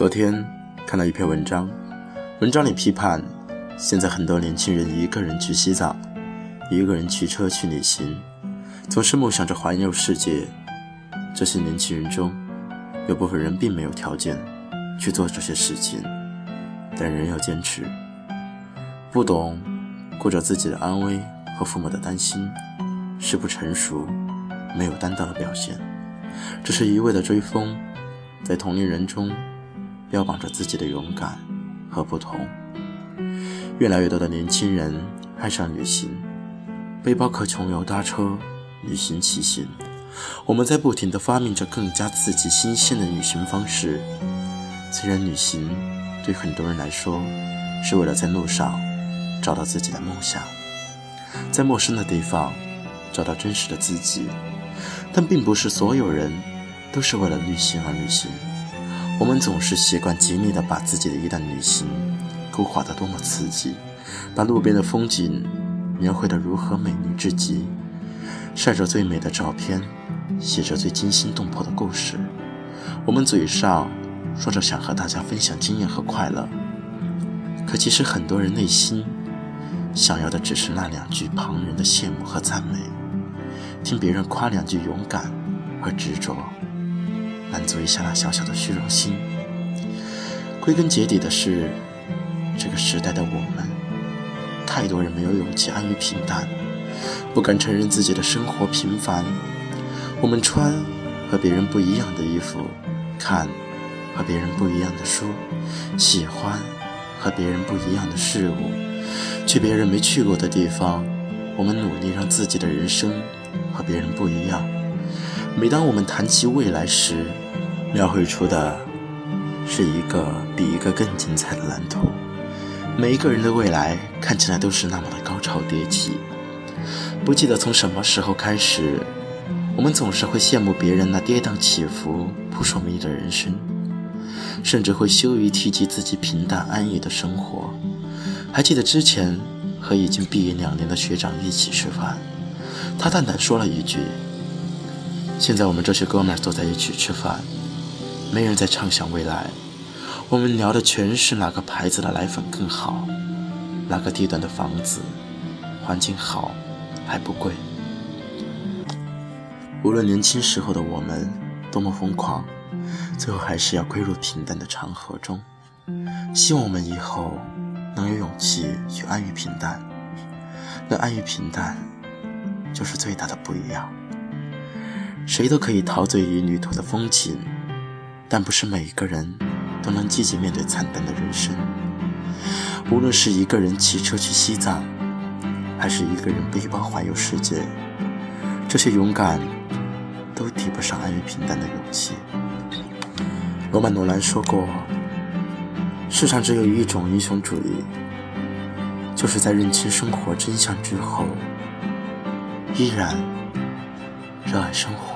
昨天看到一篇文章，文章里批判现在很多年轻人一个人去西藏，一个人骑车去旅行，总是梦想着环游世界。这些年轻人中，有部分人并没有条件去做这些事情，但仍要坚持。不懂顾着自己的安危和父母的担心，是不成熟、没有担当的表现。只是一味的追风，在同龄人中标榜着自己的勇敢和不同。越来越多的年轻人爱上旅行，背包客穷游搭车，旅行骑行。我们在不停地发明着更加刺激、新鲜的旅行方式。虽然旅行对很多人来说是为了在路上找到自己的梦想，在陌生的地方找到真实的自己，但并不是所有人都是为了旅行而旅行。我们总是习惯极力地把自己的一段旅行勾画得多么刺激，把路边的风景描绘得如何美丽至极，晒着最美的照片。写着最惊心动魄的故事，我们嘴上说着想和大家分享经验和快乐，可其实很多人内心想要的只是那两句旁人的羡慕和赞美，听别人夸两句勇敢和执着，满足一下那小小的虚荣心。归根结底的是，这个时代的我们，太多人没有勇气安于平淡，不敢承认自己的生活平凡。我们穿和别人不一样的衣服，看和别人不一样的书，喜欢和别人不一样的事物，去别人没去过的地方。我们努力让自己的人生和别人不一样。每当我们谈起未来时，描绘出的是一个比一个更精彩的蓝图。每一个人的未来看起来都是那么的高潮迭起。不记得从什么时候开始。我们总是会羡慕别人那跌宕起伏、扑朔迷离的人生，甚至会羞于提及自己平淡安逸的生活。还记得之前和已经毕业两年的学长一起吃饭，他淡淡说了一句：“现在我们这些哥们儿坐在一起吃饭，没人在畅想未来，我们聊的全是哪个牌子的奶粉更好，哪个地段的房子环境好还不贵。”无论年轻时候的我们多么疯狂，最后还是要归入平淡的长河中。希望我们以后能有勇气去安于平淡，能安于平淡，就是最大的不一样。谁都可以陶醉于旅途的风景，但不是每一个人都能积极面对惨淡的人生。无论是一个人骑车去西藏，还是一个人背包环游世界，这些勇敢。都抵不上安于平淡的勇气。罗曼·罗兰说过：“世上只有一种英雄主义，就是在认清生活真相之后，依然热爱生活。”